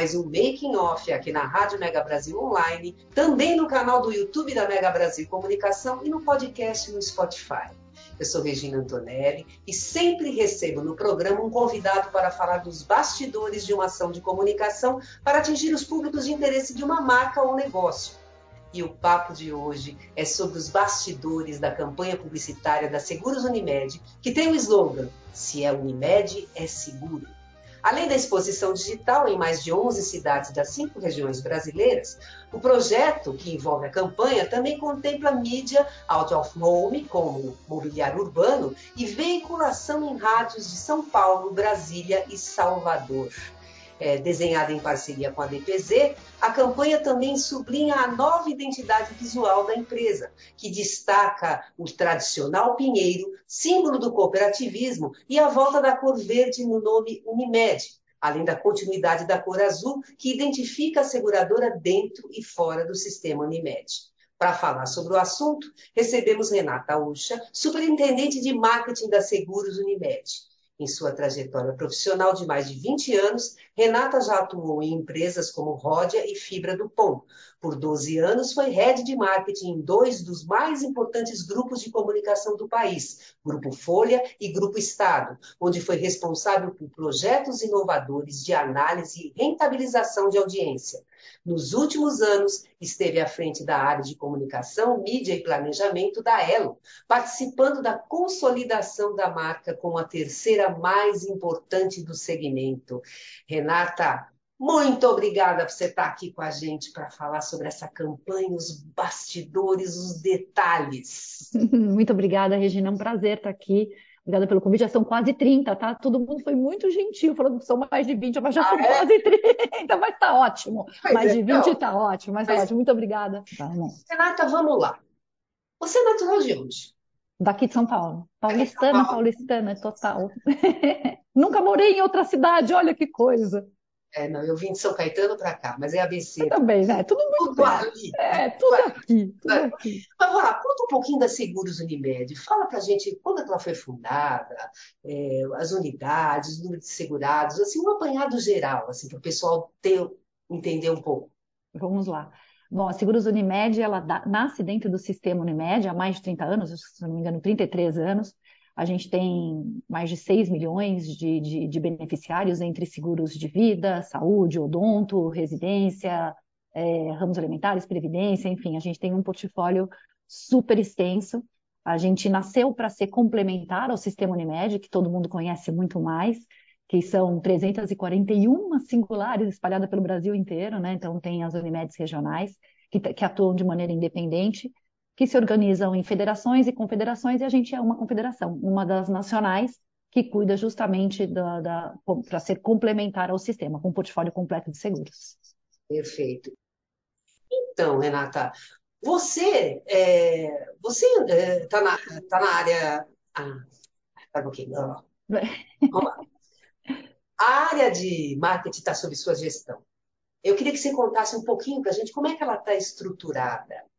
Mais um Making Off aqui na Rádio Mega Brasil Online, também no canal do YouTube da Mega Brasil Comunicação e no podcast no Spotify. Eu sou Regina Antonelli e sempre recebo no programa um convidado para falar dos bastidores de uma ação de comunicação para atingir os públicos de interesse de uma marca ou negócio. E o papo de hoje é sobre os bastidores da campanha publicitária da Seguros Unimed, que tem o slogan: Se é Unimed, é seguro. Além da exposição digital em mais de 11 cidades das cinco regiões brasileiras, o projeto, que envolve a campanha, também contempla mídia out of home, como mobiliário urbano, e veiculação em rádios de São Paulo, Brasília e Salvador é, desenhada em parceria com a DPZ, a campanha também sublinha a nova identidade visual da empresa, que destaca o tradicional pinheiro, símbolo do cooperativismo, e a volta da cor verde no nome Unimed, além da continuidade da cor azul, que identifica a seguradora dentro e fora do sistema Unimed. Para falar sobre o assunto, recebemos Renata Ucha, superintendente de marketing da Seguros Unimed. Em sua trajetória profissional de mais de 20 anos, Renata já atuou em empresas como Ródia e Fibra do Pão. Por 12 anos, foi head de marketing em dois dos mais importantes grupos de comunicação do país, Grupo Folha e Grupo Estado, onde foi responsável por projetos inovadores de análise e rentabilização de audiência. Nos últimos anos, esteve à frente da área de comunicação, mídia e planejamento da Elo, participando da consolidação da marca como a terceira mais importante do segmento. Muito obrigada por você estar aqui com a gente para falar sobre essa campanha, os bastidores, os detalhes. Muito obrigada, Regina. É um prazer estar aqui. Obrigada pelo convite. Já são quase 30, tá? Todo mundo foi muito gentil, falando que são mais de 20, mas já ah, são é? quase 30, mas tá ótimo. Mas mais é, de 20 não. tá ótimo, mas, tá mas... tá ótimo. Muito obrigada. Tá Renata, vamos lá. Você é natural de onde? Daqui de São Paulo. Paulistana, Paulo. paulistana, total. Nunca morei em outra cidade, olha que coisa. É, não, eu vim de São Caetano para cá, mas é ABC. Eu também, né? Tudo muito tudo ali. É, tudo aqui, tudo é. aqui. Mas vamos lá, conta um pouquinho da Seguros Unimed. Fala para a gente quando ela foi fundada, é, as unidades, o número de segurados, assim, um apanhado geral, assim, para o pessoal ter, entender um pouco. Vamos lá. Bom, a Seguros Unimed, ela nasce dentro do sistema Unimed há mais de 30 anos, se não me engano, 33 anos. A gente tem mais de 6 milhões de, de, de beneficiários entre seguros de vida, saúde, odonto, residência, é, ramos alimentares, previdência, enfim, a gente tem um portfólio super extenso. A gente nasceu para ser complementar ao sistema Unimed, que todo mundo conhece muito mais, que são 341 singulares espalhadas pelo Brasil inteiro, né? Então tem as Unimedes regionais que, que atuam de maneira independente que se organizam em federações e confederações, e a gente é uma confederação, uma das nacionais, que cuida justamente da, da para ser complementar ao sistema, com um portfólio completo de seguros. Perfeito. Então, Renata, você é, você está é, tá na, tá na área. Ah, um pouquinho. Vamos lá. A área de marketing está sob sua gestão. Eu queria que você contasse um pouquinho para a gente como é que ela está estruturada.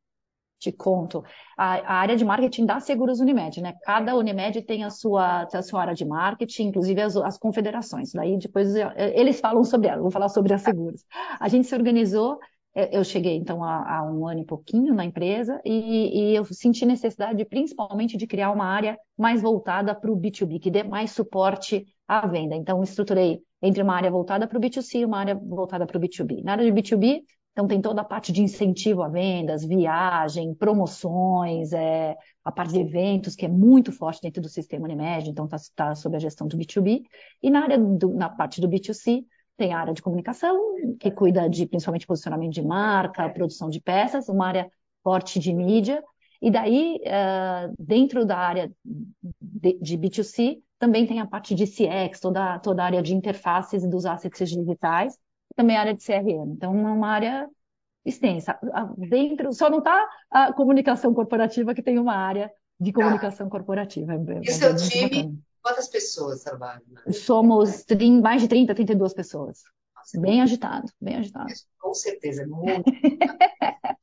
Te conto. A, a, área de marketing da Seguros Unimed, né? Cada Unimed tem a sua, a sua área de marketing, inclusive as, as confederações. Daí depois eles falam sobre ela, vou falar sobre a Seguros. A gente se organizou, eu cheguei então há um ano e pouquinho na empresa e, e, eu senti necessidade principalmente de criar uma área mais voltada para o B2B, que dê mais suporte à venda. Então, estruturei entre uma área voltada para o B2C e uma área voltada para o B2B. Na área de B2B, então, tem toda a parte de incentivo a vendas, viagem, promoções, é, a parte de eventos, que é muito forte dentro do sistema Unimed, então está tá sob a gestão do B2B. E na área do, na parte do B2C, tem a área de comunicação, que cuida de principalmente posicionamento de marca, produção de peças, uma área forte de mídia, e daí, uh, dentro da área de, de, B2C, também tem a parte de CX, toda, toda a área de interfaces dos assets digitais, também a área de CRM. Então, é uma área extensa. Dentro, só não está a comunicação corporativa, que tem uma área de tá. comunicação ah. corporativa. É, e é seu time, bacana. quantas pessoas trabalham? Somos mais de 30, 32 pessoas. Bem agitado, bem agitado. Com certeza, muito.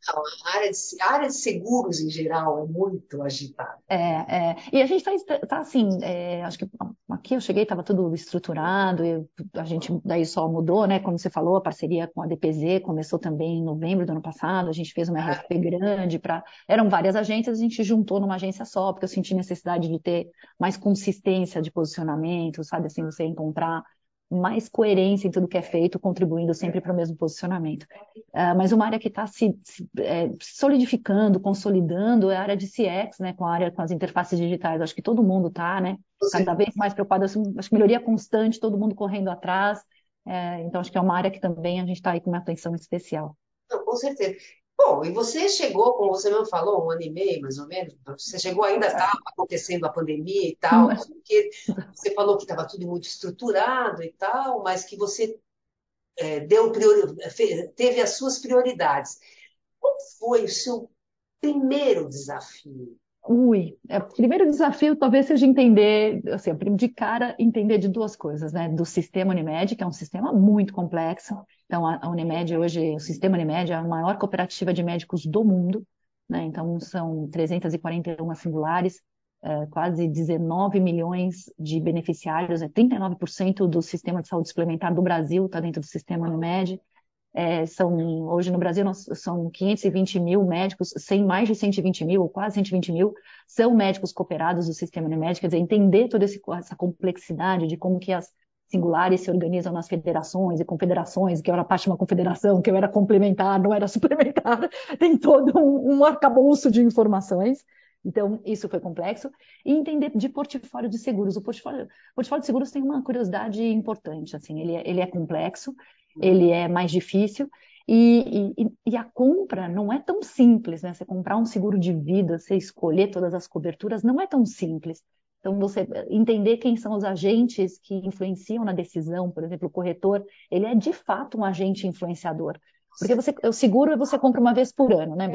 a, área de, a área de seguros em geral é muito agitada. É, é. E a gente está tá assim, é, acho que aqui eu cheguei, estava tudo estruturado, a gente daí só mudou, né? Como você falou, a parceria com a DPZ começou também em novembro do ano passado, a gente fez uma RFP ah. grande para. Eram várias agências, a gente juntou numa agência só, porque eu senti necessidade de ter mais consistência de posicionamento, sabe? Assim, você encontrar mais coerência em tudo que é feito, contribuindo sempre para o mesmo posicionamento. Uh, mas uma área que está se, se é, solidificando, consolidando é a área de CX, né, com a área com as interfaces digitais. Acho que todo mundo está, né, cada vez mais preocupado. Acho que melhoria constante, todo mundo correndo atrás. É, então acho que é uma área que também a gente está aí com uma atenção especial. Não, com certeza. Bom, e você chegou, como você mesmo falou, um ano e meio, mais ou menos, você chegou ainda, estava acontecendo a pandemia e tal, porque você falou que estava tudo muito estruturado e tal, mas que você é, deu priori... teve as suas prioridades. Qual foi o seu primeiro desafio? Ui, é, o primeiro desafio talvez seja entender, assim, de cara, entender de duas coisas, né? Do sistema Unimed, que é um sistema muito complexo, então, a Unimed hoje, o sistema Unimed é a maior cooperativa de médicos do mundo, né? Então, são 341 singulares, é, quase 19 milhões de beneficiários, é 39% do sistema de saúde suplementar do Brasil está dentro do sistema Unimed. É, são, hoje no Brasil nós, são 520 mil médicos, sem mais de 120 mil, ou quase 120 mil, são médicos cooperados do sistema Unimed, quer dizer, entender toda esse, essa complexidade de como que as singulares se organizam nas federações e confederações, que eu era parte de uma confederação, que eu era complementar, não era suplementar, tem todo um, um arcabouço de informações. Então, isso foi complexo. E entender de portfólio de seguros. O portfólio, portfólio de seguros tem uma curiosidade importante. Assim, ele, é, ele é complexo, ele é mais difícil. E, e, e, a compra não é tão simples, né? Você comprar um seguro de vida, você escolher todas as coberturas, não é tão simples. Então, você entender quem são os agentes que influenciam na decisão, por exemplo, o corretor, ele é de fato um agente influenciador. Porque você, o seguro você compra uma vez por ano, né?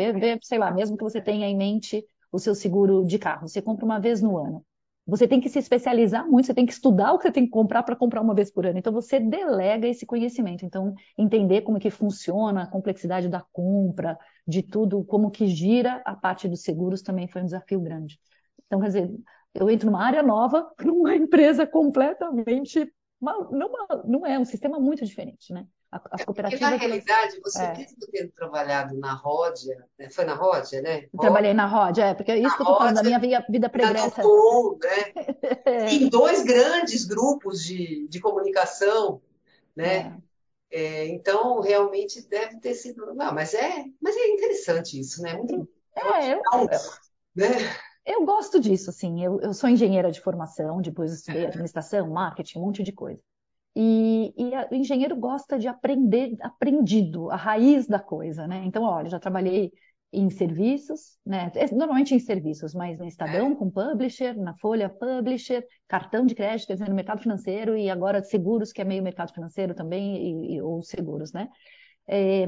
Sei lá, mesmo que você tenha em mente o seu seguro de carro, você compra uma vez no ano. Você tem que se especializar muito, você tem que estudar o que você tem que comprar para comprar uma vez por ano. Então, você delega esse conhecimento. Então, entender como que funciona a complexidade da compra, de tudo, como que gira a parte dos seguros também foi um desafio grande. Então, quer dizer, eu entro numa área nova, para uma empresa completamente. Não, é um sistema muito diferente, né? As é, cooperativas. Porque, na realidade, você é. mesmo tendo trabalhado na Ródia, né? foi na Ródia, né? Trabalhei na Ródia, é, porque é isso que eu estou falando, da minha vida, vida pregressa. Bom, né? em dois grandes grupos de, de comunicação, né? É. É, então, realmente deve ter sido. Não, mas é, mas é interessante isso, né? Muito, é, eu, né? Eu gosto disso, assim. Eu, eu sou engenheira de formação, depois estudei administração, marketing, um monte de coisa. E, e a, o engenheiro gosta de aprender aprendido, a raiz da coisa, né? Então, olha, já trabalhei em serviços, né? É, normalmente em serviços, mas no Estadão com publisher, na Folha publisher, cartão de crédito, quer dizer, no mercado financeiro e agora seguros, que é meio mercado financeiro também, e, e ou seguros, né? É,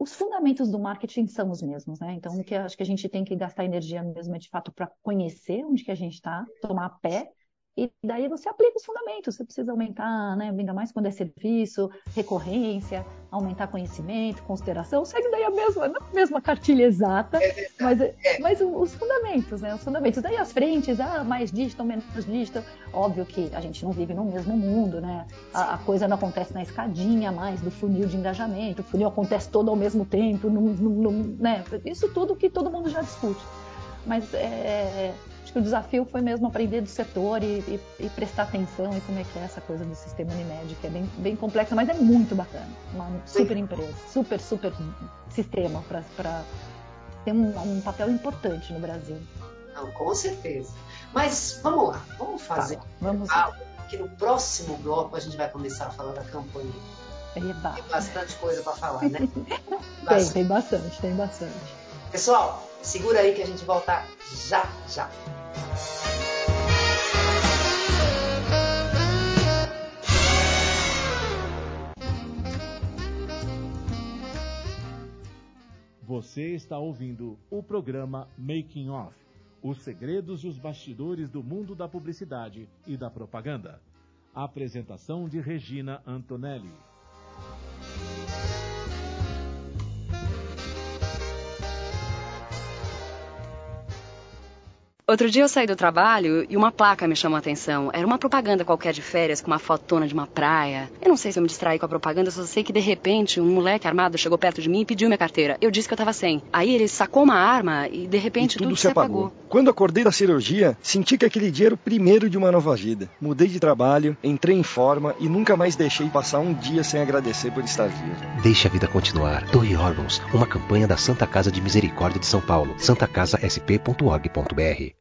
os fundamentos do marketing são os mesmos, né? Então, o que acho que a gente tem que gastar energia mesmo é de fato para conhecer onde que a gente está, tomar pé e daí você aplica os fundamentos. Você precisa aumentar, né? Ainda mais quando é serviço, recorrência, aumentar conhecimento, consideração. Segue daí a mesma, não a mesma cartilha exata, é mas, é. mas os fundamentos, né? Os fundamentos. Daí as frentes, ah, mais digital, menos digital. Óbvio que a gente não vive no mesmo mundo, né? A, a coisa não acontece na escadinha mais do funil de engajamento. O funil acontece todo ao mesmo tempo, no, no, né? Isso tudo que todo mundo já discute. Mas é, Acho que o desafio foi mesmo aprender do setor e, e, e, prestar atenção em como é que é essa coisa do sistema Unimed, que é bem, bem complexa, mas é muito bacana. Uma super empresa, super, super sistema para ter um, um, papel importante no Brasil. Não, com certeza. Mas vamos lá, vamos fazer. Tá, vamos lá. que no próximo bloco a gente vai começar a falar da campanha. Eba. Tem bastante coisa para falar, né? tem, tem bastante, tem bastante. Pessoal, segura aí que a gente volta já, já. Você está ouvindo o programa Making Off Os segredos e os bastidores do mundo da publicidade e da propaganda. apresentação de Regina Antonelli. Outro dia eu saí do trabalho e uma placa me chamou a atenção. Era uma propaganda qualquer de férias com uma fotona de uma praia. Eu não sei se eu me distraí com a propaganda, só sei que de repente um moleque armado chegou perto de mim e pediu minha carteira. Eu disse que eu tava sem. Aí ele sacou uma arma e de repente e tudo, tudo, se apagou. Quando acordei da cirurgia, senti que aquele dia era o primeiro de uma nova vida. Mudei de trabalho, entrei em forma e nunca mais deixei passar um dia sem agradecer por estar vivo. Deixe a vida continuar. Doe órgãos. Uma campanha da Santa Casa de Misericórdia de São Paulo. santacasasp.org.br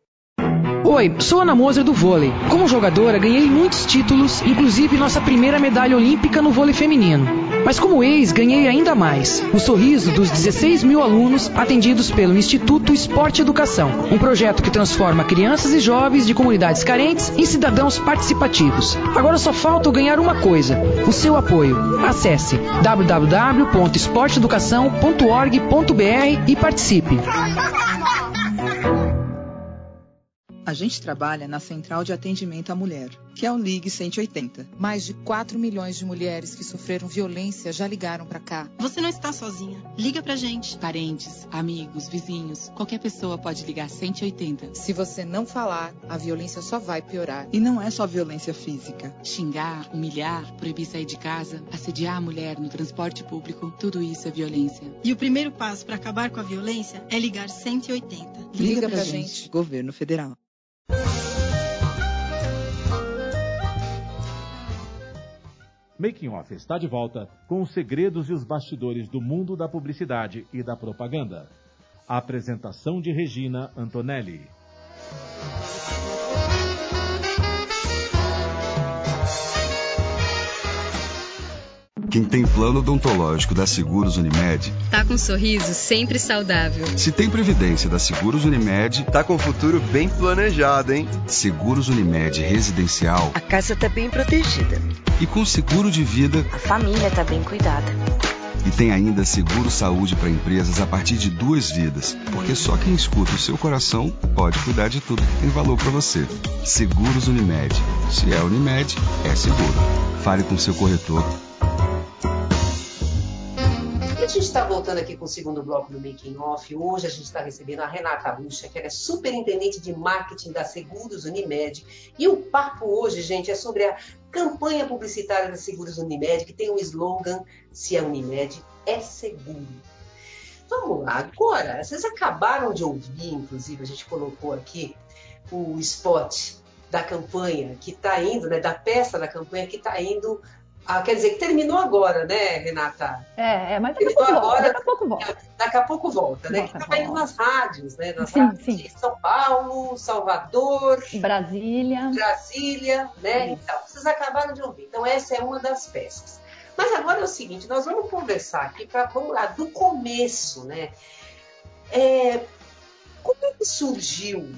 Oi, sou Ana Moser do vôlei. Como jogadora, ganhei muitos títulos, inclusive nossa primeira medalha olímpica no vôlei feminino. Mas como ex, ganhei ainda mais. O sorriso dos 16 mil alunos atendidos pelo Instituto Esporte Educação, um projeto que transforma crianças e jovens de comunidades carentes em cidadãos participativos. Agora só falta ganhar uma coisa: o seu apoio. Acesse www.esporteeducação.org.br e participe. A gente trabalha na Central de Atendimento à Mulher, que é o Ligue 180. Mais de 4 milhões de mulheres que sofreram violência já ligaram para cá. Você não está sozinha. Liga pra gente. Parentes, amigos, vizinhos, qualquer pessoa pode ligar 180. Se você não falar, a violência só vai piorar. E não é só violência física. Xingar, humilhar, proibir sair de casa, assediar a mulher no transporte público, tudo isso é violência. E o primeiro passo para acabar com a violência é ligar 180. Liga, Liga pra, pra gente. gente. Governo Federal. Making Off está de volta com os segredos e os bastidores do mundo da publicidade e da propaganda. A apresentação de Regina Antonelli. Quem tem plano odontológico da Seguros Unimed tá com um sorriso sempre saudável. Se tem previdência da Seguros Unimed, tá com o futuro bem planejado, hein? Seguros Unimed Residencial. A casa tá bem protegida. E com seguro de vida, a família tá bem cuidada. E tem ainda seguro saúde para empresas a partir de duas vidas, porque só quem escuta o seu coração pode cuidar de tudo que tem valor para você. Seguros Unimed. Se é Unimed, é seguro. Fale com seu corretor gente está voltando aqui com o segundo bloco do Making Off. Hoje a gente está recebendo a Renata Ruxa, que é superintendente de marketing da Seguros Unimed. E o papo hoje, gente, é sobre a campanha publicitária da Seguros Unimed, que tem um slogan: Se é Unimed, é seguro. Vamos lá, agora, vocês acabaram de ouvir, inclusive, a gente colocou aqui o spot da campanha que está indo, né, da peça da campanha que está indo ah, quer dizer que terminou agora, né, Renata? É, é mas daqui a, pouco agora, volta, daqui a pouco volta. Daqui a pouco volta, né? Volta, que estava indo nas rádios, né? Nas sim, rádios sim. de São Paulo, Salvador, Brasília. Brasília, né? Então, vocês acabaram de ouvir. Então, essa é uma das peças. Mas agora é o seguinte, nós vamos conversar aqui para, vamos lá, do começo, né? É, como é que surgiu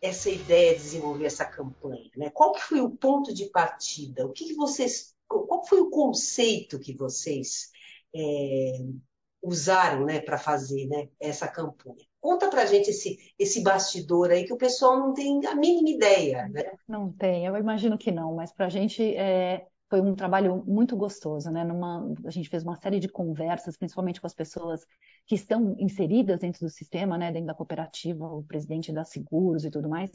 essa ideia de desenvolver essa campanha? Né? Qual que foi o ponto de partida? O que, que vocês qual foi o conceito que vocês é, usaram né, para fazer né, essa campanha? Conta para gente esse, esse bastidor aí que o pessoal não tem a mínima ideia. Né? Não tem, eu imagino que não, mas para a gente é, foi um trabalho muito gostoso. Né? Numa, a gente fez uma série de conversas, principalmente com as pessoas que estão inseridas dentro do sistema, né, dentro da cooperativa, o presidente da Seguros e tudo mais.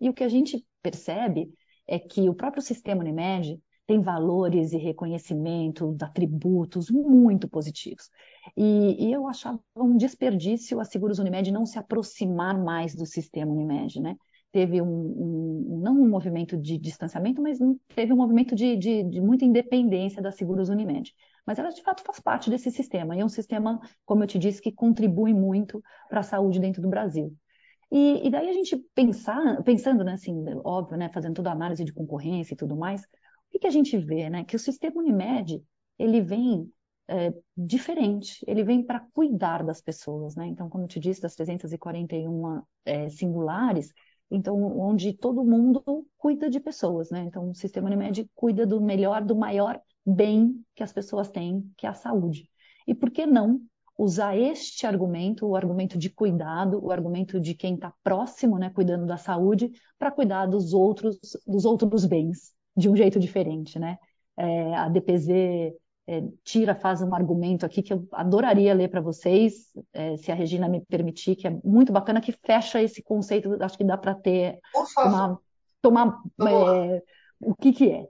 E o que a gente percebe é que o próprio sistema Unimed tem valores e reconhecimento, atributos muito positivos. E, e, eu achava um desperdício a Seguros Unimed não se aproximar mais do sistema Unimed, né? Teve um, um não um movimento de distanciamento, mas teve um movimento de, de, de muita independência da Seguros Unimed. Mas ela, de fato, faz parte desse sistema. E é um sistema, como eu te disse, que contribui muito para a saúde dentro do Brasil. E, e daí a gente pensar, pensando, né, assim, óbvio, né, fazendo toda a análise de concorrência e tudo mais, que, que a gente vê, né? Que o sistema Unimed, ele vem é, diferente, ele vem para cuidar das pessoas, né? Então, como eu te disse, das 341 é, singulares, então, onde todo mundo cuida de pessoas, né? Então, o sistema Unimed cuida do melhor, do maior bem que as pessoas têm, que é a saúde. E por que não usar este argumento, o argumento de cuidado, o argumento de quem está próximo, né, cuidando da saúde, para cuidar dos outros, dos outros bens, de um jeito diferente, né? É, a DPZ é, tira, faz um argumento aqui que eu adoraria ler para vocês, é, se a Regina me permitir, que é muito bacana, que fecha esse conceito, acho que dá para ter, tomar, tomar é, o que que é.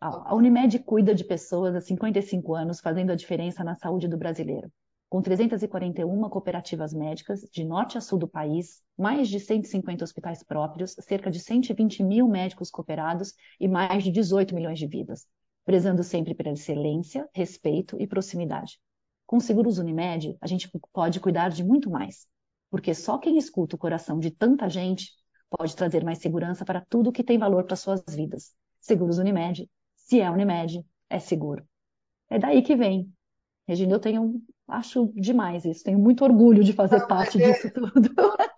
A Unimed cuida de pessoas há 55 anos, fazendo a diferença na saúde do brasileiro com 341 cooperativas médicas de norte a sul do país, mais de 150 hospitais próprios, cerca de 120 mil médicos cooperados e mais de 18 milhões de vidas, prezando sempre pela excelência, respeito e proximidade. Com Seguros Unimed, a gente pode cuidar de muito mais, porque só quem escuta o coração de tanta gente pode trazer mais segurança para tudo que tem valor para suas vidas. Seguros Unimed, se é Unimed, é seguro. É daí que vem. Regina, eu tenho Acho demais isso, tenho muito orgulho de fazer não, parte é, disso tudo.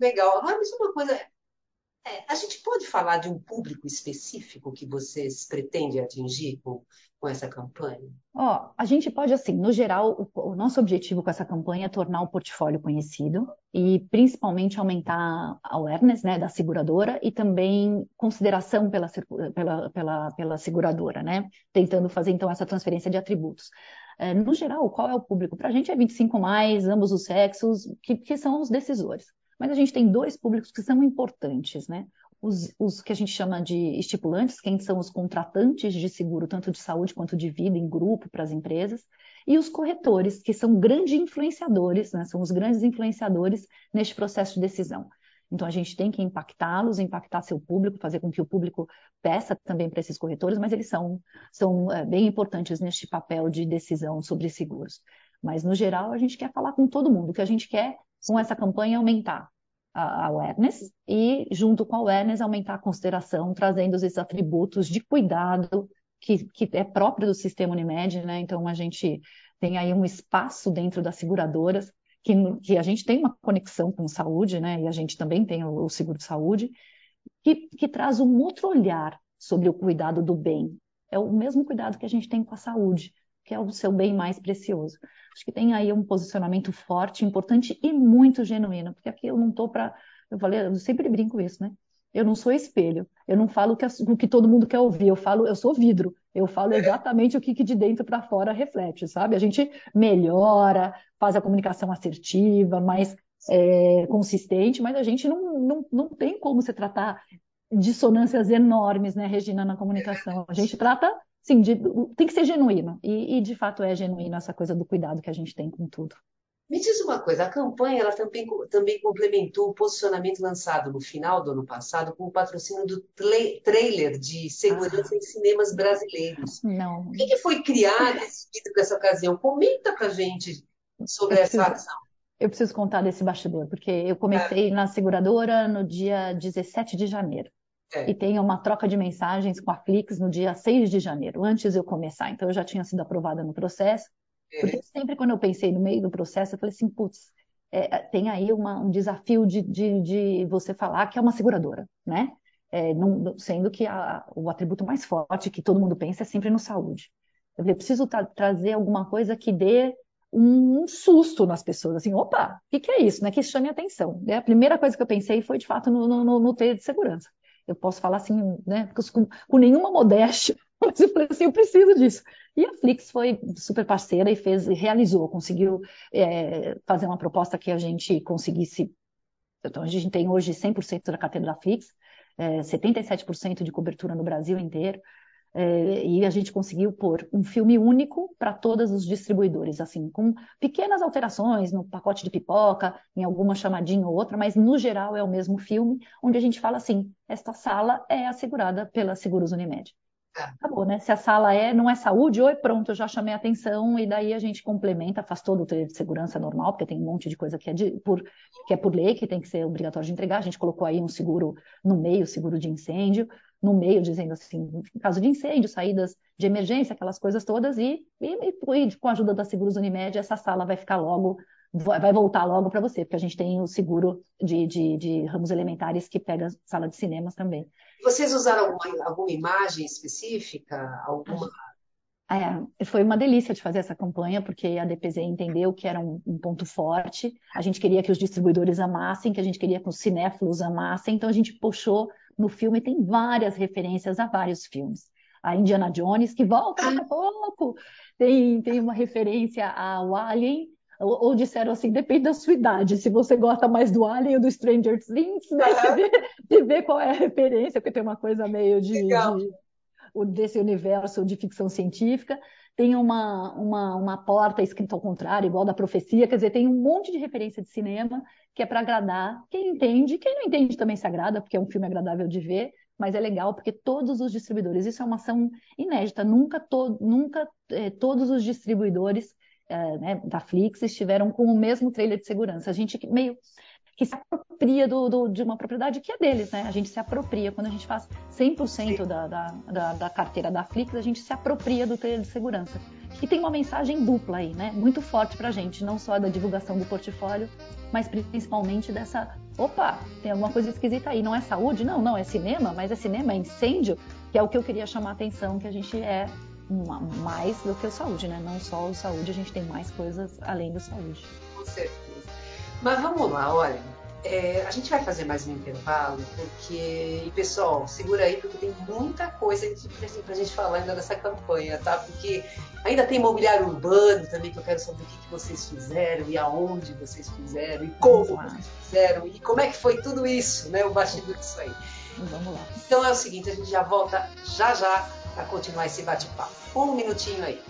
É legal. Mas uma coisa, é, a gente pode falar de um público específico que vocês pretendem atingir com, com essa campanha? Ó, a gente pode, assim, no geral, o, o, nosso objetivo com essa campanha é tornar o portfólio conhecido e principalmente aumentar a awareness né, da seguradora e também consideração pela, pela, pela, pela seguradora, né? Tentando fazer, então, essa transferência de atributos. É, no geral, qual é o público? Para a gente é 25 mais, ambos os sexos, que, que são os decisores. Mas a gente tem dois públicos que são importantes, né? Os, os, que a gente chama de estipulantes, quem são os contratantes de seguro, tanto de saúde quanto de vida, em grupo para as empresas, e os corretores, que são grandes influenciadores, né, são os grandes influenciadores neste processo de decisão. Então, a gente tem que impactá-los, impactar seu público, fazer com que o público peça também para esses corretores, mas eles são, são é, bem importantes neste papel de decisão sobre seguros. Mas, no geral, a gente quer falar com todo mundo. O que a gente quer com essa campanha é aumentar a awareness e, junto com a awareness, aumentar a consideração, trazendo esses atributos de cuidado que, que é próprio do sistema Unimed, né? Então, a gente tem aí um espaço dentro das seguradoras que, que, a gente tem uma conexão com saúde, né? E a gente também tem o, o seguro de saúde, que, que, traz um outro olhar sobre o cuidado do bem. É o mesmo cuidado que a gente tem com a saúde, que é o seu bem mais precioso. Acho que tem aí um posicionamento forte, importante e muito genuíno, porque aqui eu não estou para. Eu falei, eu sempre brinco isso, né? Eu não sou espelho, eu não falo que, o que todo mundo quer ouvir, eu falo, eu sou vidro, eu falo exatamente o que, que de dentro para fora reflete, sabe? A gente melhora, faz a comunicação assertiva, mais é, consistente, mas a gente não, não, não tem como se tratar dissonâncias enormes, né, Regina, na comunicação. A gente trata Sim, de, tem que ser genuíno. E, e, de fato é genuíno essa coisa do cuidado que a gente tem com tudo. Me diz uma coisa, a campanha ela também, também complementou o posicionamento lançado no final do ano passado com o patrocínio do trailer de segurança ah. em cinemas brasileiros. Não. O que, que foi criado esse título dessa ocasião? Comenta pra gente sobre eu essa preciso, ação. Eu preciso contar desse bastidor, porque eu comecei é. na seguradora no dia 17 de janeiro. É. E tem uma troca de mensagens com a Flix no dia 6 de janeiro, antes de eu começar. Então, eu já tinha sido aprovada no processo. É. Porque sempre quando eu pensei no meio do processo, eu falei assim, putz, é, tem aí uma, um desafio de, de, de, você falar que é uma seguradora, né? É, não, sendo que a, o atributo mais forte que todo mundo pensa é sempre no saúde. Eu falei, preciso tra trazer alguma coisa que dê um, susto nas pessoas, assim, opa, o que, que, é isso, né? Que chame atenção. E a primeira coisa que eu pensei foi, de fato, no, no, no T de segurança eu posso falar assim, né, com, com nenhuma modéstia, mas eu falei assim, eu preciso disso. E a Flix foi super parceira e fez, realizou, conseguiu é, fazer uma proposta que a gente conseguisse. Então, a gente tem hoje 100% da carteira da Flix, é, 77% de cobertura no Brasil inteiro. É, e a gente conseguiu pôr um filme único para todos os distribuidores, assim, com pequenas alterações no pacote de pipoca, em alguma chamadinha ou outra, mas no geral é o mesmo filme, onde a gente fala assim: esta sala é assegurada pela Seguros Unimed. Acabou, né? Se a sala é, não é saúde, oi, pronto, eu já chamei a atenção e daí a gente complementa, faz todo o trailer de segurança normal, porque tem um monte de coisa que é, de, por, que é por lei, que tem que ser obrigatório de entregar. A gente colocou aí um seguro no meio, seguro de incêndio, no meio, dizendo assim, caso de incêndio, saídas de emergência, aquelas coisas todas, e, e, e com a ajuda da Seguros Unimed, essa sala vai ficar logo vai voltar logo para você, porque a gente tem o seguro de, de, de, ramos elementares que pega sala de cinemas também. Vocês usaram alguma, alguma imagem específica? Alguma... É, foi uma delícia de fazer essa campanha, porque a DPZ entendeu que era um, um, ponto forte. A gente queria que os distribuidores amassem, que a gente queria que os cinéfilos amassem, então a gente puxou no filme, tem várias referências a vários filmes. A Indiana Jones, que volta daqui a pouco, tem, tem uma referência ao Alien, ou, disseram assim, depende da sua idade, se você gosta mais do Alien ou do Stranger Things, né? de, ver, de ver qual é a referência, porque tem uma coisa meio de, de desse universo de ficção científica. Tem uma, uma, uma porta escrita ao contrário, igual da profecia, quer dizer, tem um monte de referência de cinema que é para agradar quem entende, quem não entende também se agrada, porque é um filme agradável de ver, mas é legal porque todos os distribuidores, isso é uma ação inédita, nunca, to, nunca eh, todos os distribuidores uh, né, da Flix estiveram com o mesmo trailer de segurança. A gente meio que se apropria do, do, de uma propriedade que é deles, né? A gente se apropria. Quando a gente faz 100% da, da, da, da carteira da Flix, a gente se apropria do trailer de segurança. E tem uma mensagem dupla aí, né? Muito forte pra gente, não só da divulgação do portfólio, mas principalmente dessa, opa, tem alguma coisa esquisita aí, não é saúde? Não, não, é cinema, mas é cinema, é incêndio, que é o que eu queria chamar a atenção, que a gente é mais do que o saúde, né? Não só o saúde, a gente tem mais coisas além do saúde. Com certeza. Mas vamos lá, olha. É, a gente vai fazer mais um intervalo, porque. E pessoal, segura aí, porque tem muita coisa para a gente falar ainda dessa campanha, tá? Porque ainda tem mobiliário urbano também, que eu quero saber o que, que vocês fizeram e aonde vocês fizeram e como vocês fizeram e como é que foi tudo isso, né? O bastidor disso aí. Vamos lá. Então é o seguinte, a gente já volta já já para continuar esse bate-papo. Um minutinho aí.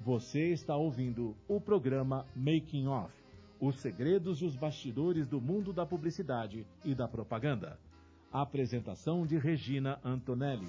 Você está ouvindo o programa Making Off os segredos e os bastidores do mundo da publicidade e da propaganda. apresentação de Regina Antonelli.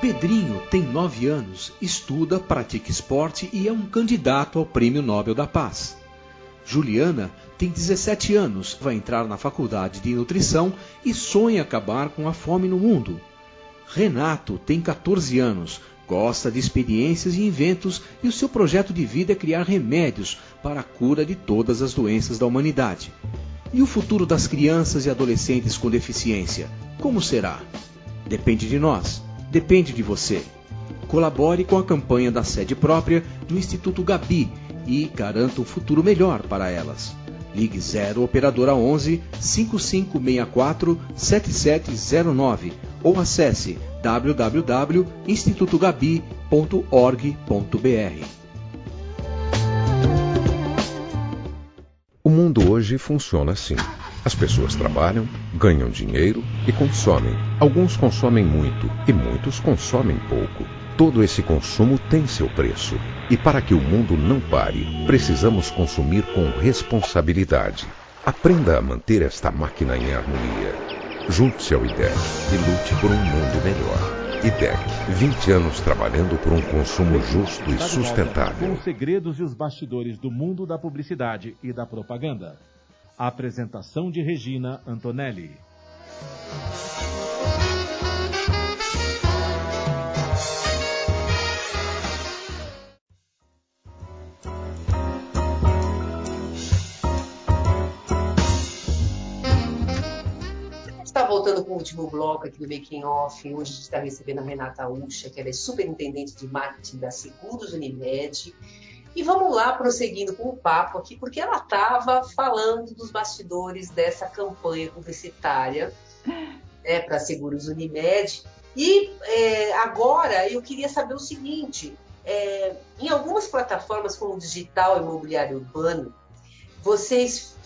Pedrinho tem 9 anos, estuda, pratica esporte e é um candidato ao Prêmio Nobel da Paz. Juliana tem 17 anos, vai entrar na faculdade de nutrição e sonha acabar com a fome no mundo. Renato tem 14 anos, gosta de experiências e inventos e o seu projeto de vida é criar remédios para a cura de todas as doenças da humanidade. E o futuro das crianças e adolescentes com deficiência? Como será? Depende de nós depende de você. Colabore com a campanha da sede própria do Instituto Gabi e garanta um futuro melhor para elas. Ligue 0 Operadora 11 5564 7709 ou acesse www.institutogabi.org.br. O mundo hoje funciona assim. As pessoas trabalham, ganham dinheiro e consomem. Alguns consomem muito e muitos consomem pouco. Todo esse consumo tem seu preço. E para que o mundo não pare, precisamos consumir com responsabilidade. Aprenda a manter esta máquina em harmonia. Junte-se ao IDEC e lute por um mundo melhor. IDEC, 20 anos trabalhando por um consumo justo e sustentável. Com os segredos e os bastidores do mundo da publicidade e da propaganda. Apresentação de Regina Antonelli. voltando com o último bloco aqui do Making Off, hoje a gente está recebendo a Renata Ucha, que ela é superintendente de marketing da Seguros Unimed. E vamos lá, prosseguindo com o papo aqui, porque ela estava falando dos bastidores dessa campanha publicitária é, para Seguros Unimed. E é, agora eu queria saber o seguinte: é, em algumas plataformas como Digital Imobiliário Urbano, vocês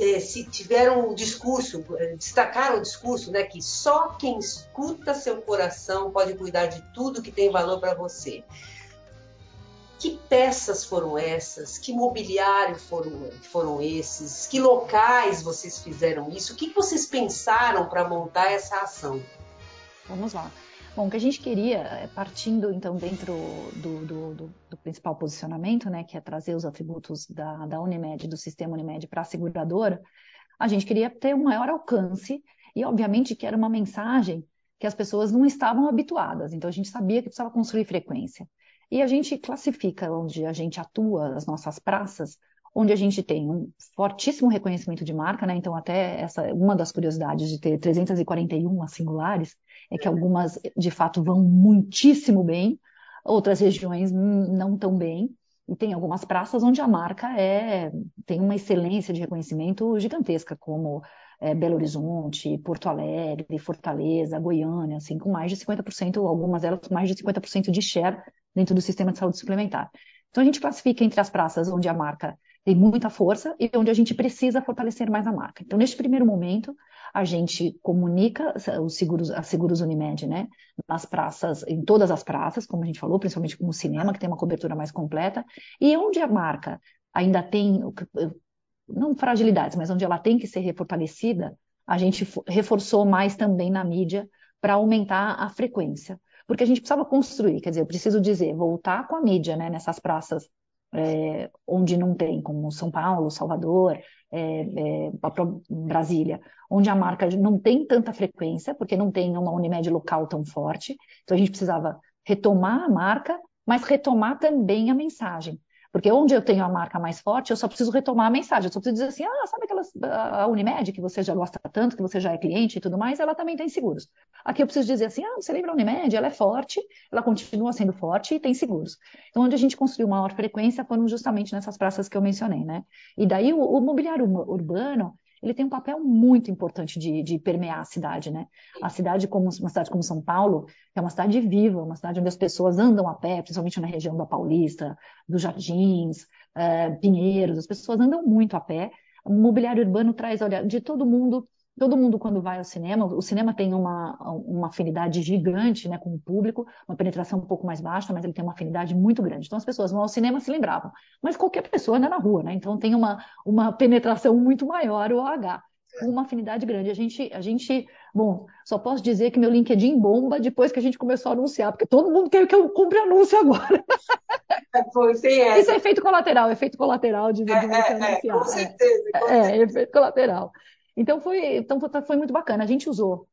é, se tiveram um discurso, é, destacaram o discurso, né, que só quem escuta seu coração pode cuidar de tudo que tem valor para você. Que peças foram essas? Que mobiliário foram, foram esses? Que locais vocês fizeram isso? O que vocês pensaram para montar essa ação? Vamos lá. Bom, o que a gente queria, é, partindo então dentro do, do, do, do principal posicionamento, né, que é trazer os atributos da, da Unimed, do sistema Unimed para a seguradora, a gente queria ter um maior alcance e, obviamente, que era uma mensagem que as pessoas não estavam habituadas. Então, a gente sabia que precisava construir frequência. E a gente classifica onde a gente atua, as nossas praças, onde a gente tem um fortíssimo reconhecimento de marca, né? Então, até essa, uma das curiosidades de ter 341 singulares é que algumas, de fato, vão muitíssimo bem, outras regiões não tão bem, e tem algumas praças onde a marca é, tem uma excelência de reconhecimento gigantesca, como é, Belo Horizonte, Porto Alegre, Fortaleza, Goiânia, assim, com mais de 50%, algumas delas com mais de 50% de share dentro do sistema de saúde suplementar. Então a gente classifica entre as praças onde a marca tem muita força e onde a gente precisa fortalecer mais a marca. Então, neste primeiro momento, a gente comunica os seguros, a Seguros Unimed, né, nas praças, em todas as praças, como a gente falou, principalmente com o cinema, que tem uma cobertura mais completa, e onde a marca ainda tem, não fragilidades, mas onde ela tem que ser refortalecida, a gente reforçou mais também na mídia para aumentar a frequência. Porque a gente precisava construir, quer dizer, eu preciso dizer, voltar com a mídia, né, nessas praças é, onde não tem, como São Paulo, Salvador, é, é, Brasília, onde a marca não tem tanta frequência, porque não tem uma Unimed local tão forte. Então a gente precisava retomar a marca, mas retomar também a mensagem. Porque onde eu tenho a marca mais forte, eu só preciso retomar a mensagem. Eu só preciso dizer assim, ah, sabe aquelas, a Unimed, que você já gosta tanto, que você já é cliente e tudo mais, ela também tem seguros. Aqui eu preciso dizer assim, ah, você lembra a Unimed? Ela é forte, ela continua sendo forte e tem seguros. Então, onde a gente construiu maior frequência foram justamente nessas praças que eu mencionei, né? E daí o, o mobiliário urbano, ele tem um papel muito importante de, de, permear a cidade, né? A cidade como uma cidade como São Paulo é uma cidade viva, uma cidade onde as pessoas andam a pé, principalmente na região da Paulista, dos Jardins, é, Pinheiros, as pessoas andam muito a pé. O mobiliário urbano traz, olha, de todo mundo todo mundo quando vai ao cinema, o cinema tem uma, uma afinidade gigante né, com o público, uma penetração um pouco mais baixa, mas ele tem uma afinidade muito grande. Então as pessoas vão ao cinema se lembravam. Mas qualquer pessoa anda na rua, né? Então tem uma, uma penetração muito maior o OH, com uma afinidade grande. A gente, a gente, bom, só posso dizer que meu LinkedIn bomba depois que a gente começou a anunciar, porque todo mundo quer que eu compre anúncio agora. Isso é efeito colateral, efeito colateral de, de é, é, anunciar. É, com certeza. Com é, é, efeito colateral. Então foi, então foi muito bacana. A gente usou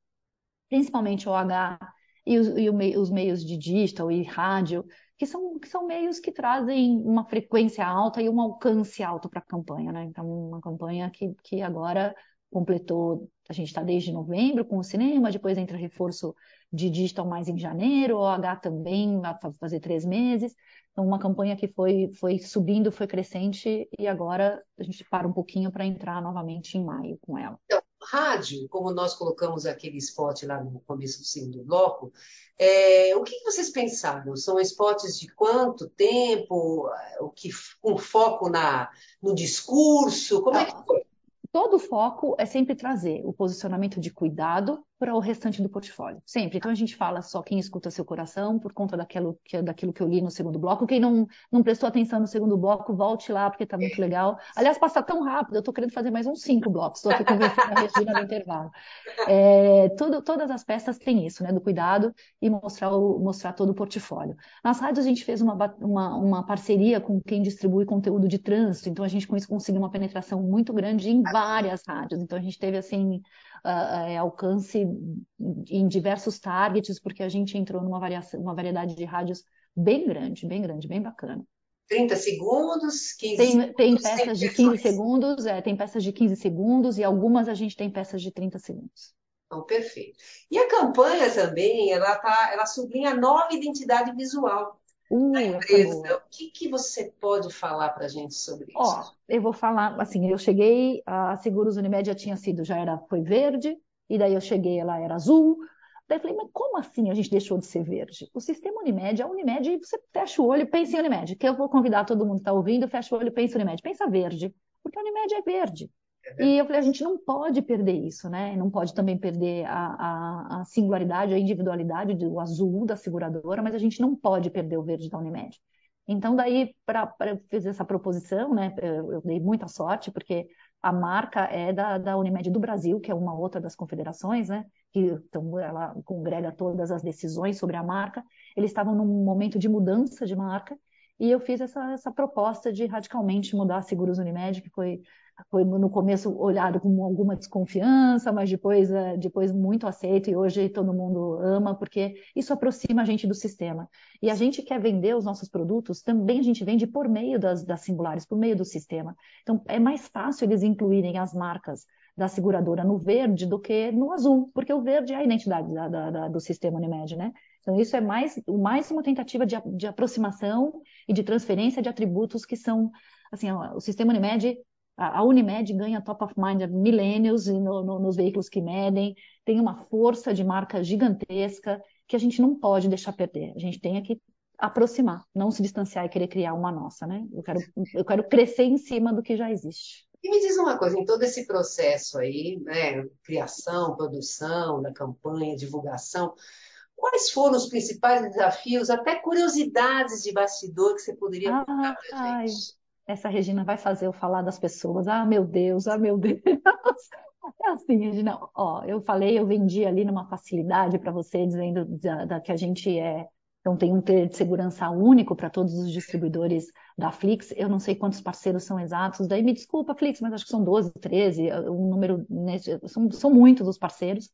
principalmente o OH e os, e os meios de digital e rádio, que são, que são meios que trazem uma frequência alta e um alcance alto para a campanha, né? Então, uma campanha que, que agora completou, a gente está desde novembro com o cinema, depois entra reforço de digital mais em janeiro, o OH também vai fazer três meses. Então, uma campanha que foi, foi subindo, foi crescente, e agora a gente para um pouquinho para entrar novamente em maio com ela. Então, rádio, como nós colocamos aquele spot lá no começo do segundo bloco, é, o que vocês pensaram? São spots de quanto tempo? O que, com foco na, no discurso? Como é que foi? Todo o foco é sempre trazer o posicionamento de cuidado para o restante do portfólio. Sempre. Então a gente fala só quem escuta seu coração por conta daquilo que, daquilo que eu li no segundo bloco. Quem não, não prestou atenção no segundo bloco, volte lá, porque está muito legal. Aliás, passa tão rápido, eu estou querendo fazer mais uns cinco blocos. Estou aqui conversando a Regina no intervalo. É, tudo, todas as peças têm isso, né? Do cuidado e mostrar, o, mostrar todo o portfólio. Nas rádios a gente fez uma, uma, uma parceria com quem distribui conteúdo de trânsito, então a gente com isso conseguiu uma penetração muito grande em várias rádios. Então a gente teve assim uh, alcance em diversos targets, porque a gente entrou numa variação, uma variedade de rádios bem grande, bem grande, bem bacana. 30 segundos, 15 tem, segundos. Tem peças de 15 segundos, é, tem peças de 15 segundos e algumas a gente tem peças de 30 segundos. Então, perfeito. E a campanha também, ela, tá, ela sublinha a nova identidade visual uh, da empresa. O que, que você pode falar para a gente sobre isso? Ó, eu vou falar, assim, eu cheguei, a Seguros Unimed já tinha sido, já era, foi verde, e daí eu cheguei, ela era azul, Daí eu falei, mas como assim a gente deixou de ser verde? O sistema Unimed, a Unimed, você fecha o olho, pensa em Unimed, que eu vou convidar todo mundo que está ouvindo, fecha o olho, pensa em Unimed, pensa verde, porque a Unimed é verde. E eu falei, a gente não pode perder isso, né? Não pode também perder a, a, a singularidade, a individualidade do azul da seguradora, mas a gente não pode perder o verde da Unimed. Então, daí, para fazer essa proposição, né, eu, eu, dei muita sorte, porque a marca é da, da Unimed do Brasil, que é uma outra das confederações, né, que então, ela congrega todas as decisões sobre a marca. Eles estavam num momento de mudança de marca, e eu fiz essa, essa proposta de radicalmente mudar a Seguros Unimed, que foi foi no começo olhado com alguma desconfiança, mas depois, é, depois muito aceito e hoje todo mundo ama, porque isso aproxima a gente do sistema. E a gente quer vender os nossos produtos, também a gente vende por meio das, das singulares, por meio do sistema. Então é mais fácil eles incluírem as marcas da seguradora no verde do que no azul, porque o verde é a identidade da, da, da, do sistema Unimed, né? Então, isso é mais, mais uma tentativa de, de aproximação e de transferência de atributos que são, assim, o sistema Unimed a Unimed ganha top of mind há milênios no, no, nos veículos que medem, tem uma força de marca gigantesca que a gente não pode deixar perder. A gente tem que aproximar, não se distanciar e querer criar uma nossa, né? Eu quero, eu quero crescer em cima do que já existe. E me diz uma coisa, em todo esse processo aí, né, criação, produção, da campanha, divulgação, quais foram os principais desafios, até curiosidades de bastidor que você poderia contar para a gente? Essa Regina vai fazer eu falar das pessoas. Ah, meu Deus, ah, meu Deus. É assim, Regina, ó, eu falei, eu vendi ali numa facilidade para você, dizendo da, da, que a gente é, então tem um ter de segurança único para todos os distribuidores da Flix. Eu não sei quantos parceiros são exatos, daí me desculpa, Flix, mas acho que são 12, 13, um número, são, são muitos os parceiros.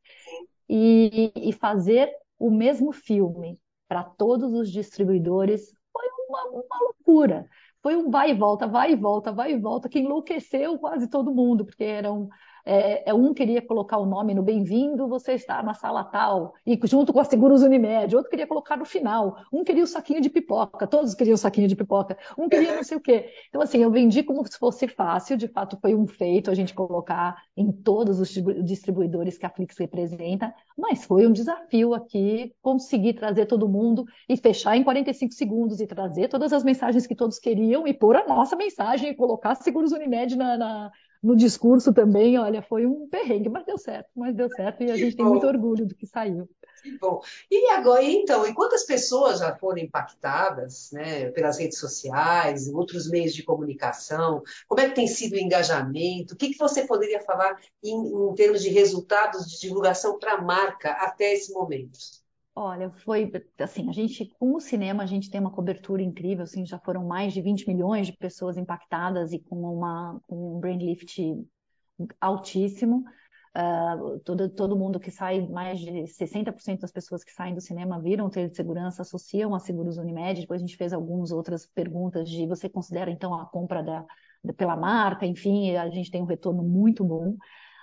E, e fazer o mesmo filme para todos os distribuidores foi uma, uma loucura foi um vai e volta, vai e volta, vai e volta, que enlouqueceu quase todo mundo, porque eram é, é, um queria colocar o nome no bem-vindo, você está na sala tal, e junto com a Seguros Unimed, outro queria colocar no final, um queria o saquinho de pipoca, todos queriam o saquinho de pipoca, um queria não sei o quê. Então, assim, eu vendi como se fosse fácil, de fato foi um feito a gente colocar em todos os distribuidores que a Flix representa, mas foi um desafio aqui conseguir trazer todo mundo e fechar em 45 segundos e trazer todas as mensagens que todos queriam e pôr a nossa mensagem e colocar Seguros Unimed na, na no discurso também, olha, foi um perrengue, mas deu certo, mas deu certo e a gente tem muito orgulho do que saiu. Que bom. E agora, então, e quantas pessoas já foram impactadas, né, pelas redes sociais, outros meios de comunicação? Como é que tem sido o engajamento? O que, que você poderia falar em, em termos de resultados de divulgação para a marca até esse momento? Olha, foi assim, a gente, com o cinema, a gente tem uma cobertura incrível, assim, já foram mais de 20 milhões de pessoas impactadas e com, uma, com um brand lift altíssimo. Uh, todo, todo mundo que sai, mais de 60% das pessoas que saem do cinema viram o de segurança, associam a Seguros Unimed. Depois a gente fez algumas outras perguntas de você considera então a compra da, da pela marca, enfim, a gente tem um retorno muito bom.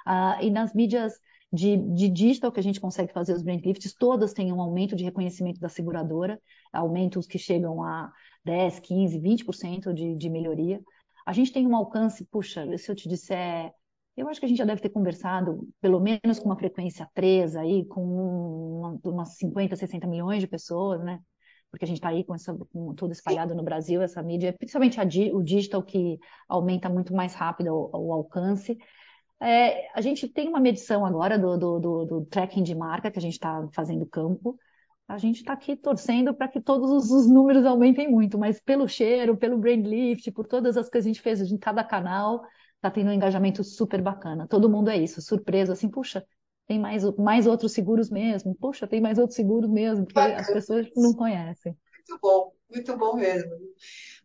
Uh, e nas mídias de, de digital que a gente consegue fazer os brand lifts, todas têm um aumento de reconhecimento da seguradora, aumentos que chegam a 10, 15, 20% de, de melhoria. A gente tem um alcance, puxa, se eu te disser, eu acho que a gente já deve ter conversado, pelo menos com uma frequência 3 aí, com uma, umas 50, 60 milhões de pessoas, né? Porque a gente está aí com, essa, com tudo espalhado no Brasil, essa mídia, principalmente a, o digital que aumenta muito mais rápido o, o alcance. É, a gente tem uma medição agora do, do, do, do tracking de marca que a gente está fazendo campo. A gente está aqui torcendo para que todos os números aumentem muito, mas pelo cheiro, pelo brand lift, por todas as que a gente fez em cada canal, está tendo um engajamento super bacana. Todo mundo é isso, surpreso, assim, puxa, tem mais, mais outros seguros mesmo, puxa, tem mais outros seguros mesmo, porque bacana. as pessoas não conhecem. Muito bom, muito bom mesmo.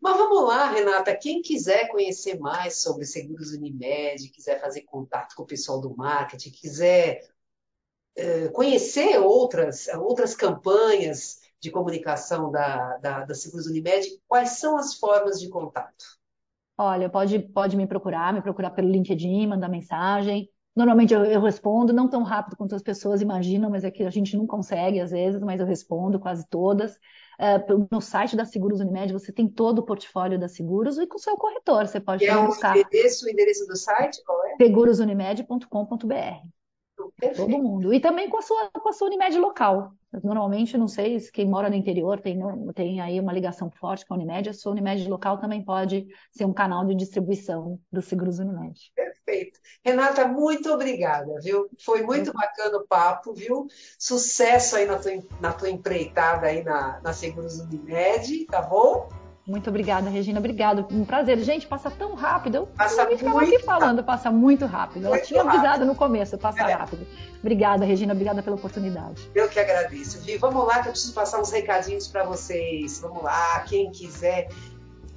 Mas vamos lá, Renata. Quem quiser conhecer mais sobre seguros Unimed, quiser fazer contato com o pessoal do marketing, quiser uh, conhecer outras, outras campanhas de comunicação da, da, da Seguros Unimed, quais são as formas de contato? Olha, pode, pode me procurar, me procurar pelo LinkedIn, mandar mensagem. Normalmente eu, eu, respondo, não tão rápido quanto as pessoas imaginam, mas é que a gente não consegue às vezes, mas eu respondo quase todas. Uh, no site da Seguros Unimed você tem todo o portfólio da Seguros e com o seu corretor. Você pode e é buscar. O endereço, o endereço do site, qual é? segurosunimed.com.br. Todo mundo. E também com a sua, com a sua Unimed local. Normalmente, não sei se quem mora no interior tem, tem aí uma ligação forte com a Unimed, a sua Unimed local também pode ser um canal de distribuição do Seguros Unimed. Perfeito. Renata, muito obrigada, viu? Foi muito bacana o papo, viu? Sucesso aí na tua, na tua empreitada aí na, na Seguros Unimed, tá bom? Muito obrigada, Regina. Obrigado. Um prazer. Gente, passa tão rápido. Eu passa muito ficava aqui falando, passa muito rápido. Ela tinha rápido. avisado no começo, passa é. rápido. Obrigada, Regina. Obrigada pela oportunidade. Eu que agradeço. Vi, vamos lá que eu preciso passar uns recadinhos para vocês. Vamos lá, quem quiser.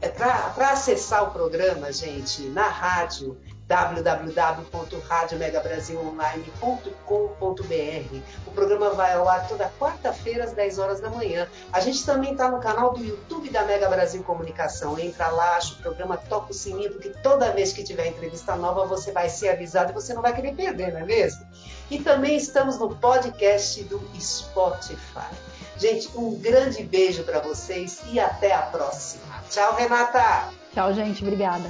É para acessar o programa, gente, na rádio, www.radiomegabrasilonline.com.br. Programa vai ao ar toda quarta-feira às 10 horas da manhã. A gente também está no canal do YouTube da Mega Brasil Comunicação. Entra lá, acha o programa, toca o sininho, porque toda vez que tiver entrevista nova você vai ser avisado e você não vai querer perder, não é mesmo? E também estamos no podcast do Spotify. Gente, um grande beijo para vocês e até a próxima. Tchau, Renata. Tchau, gente. Obrigada.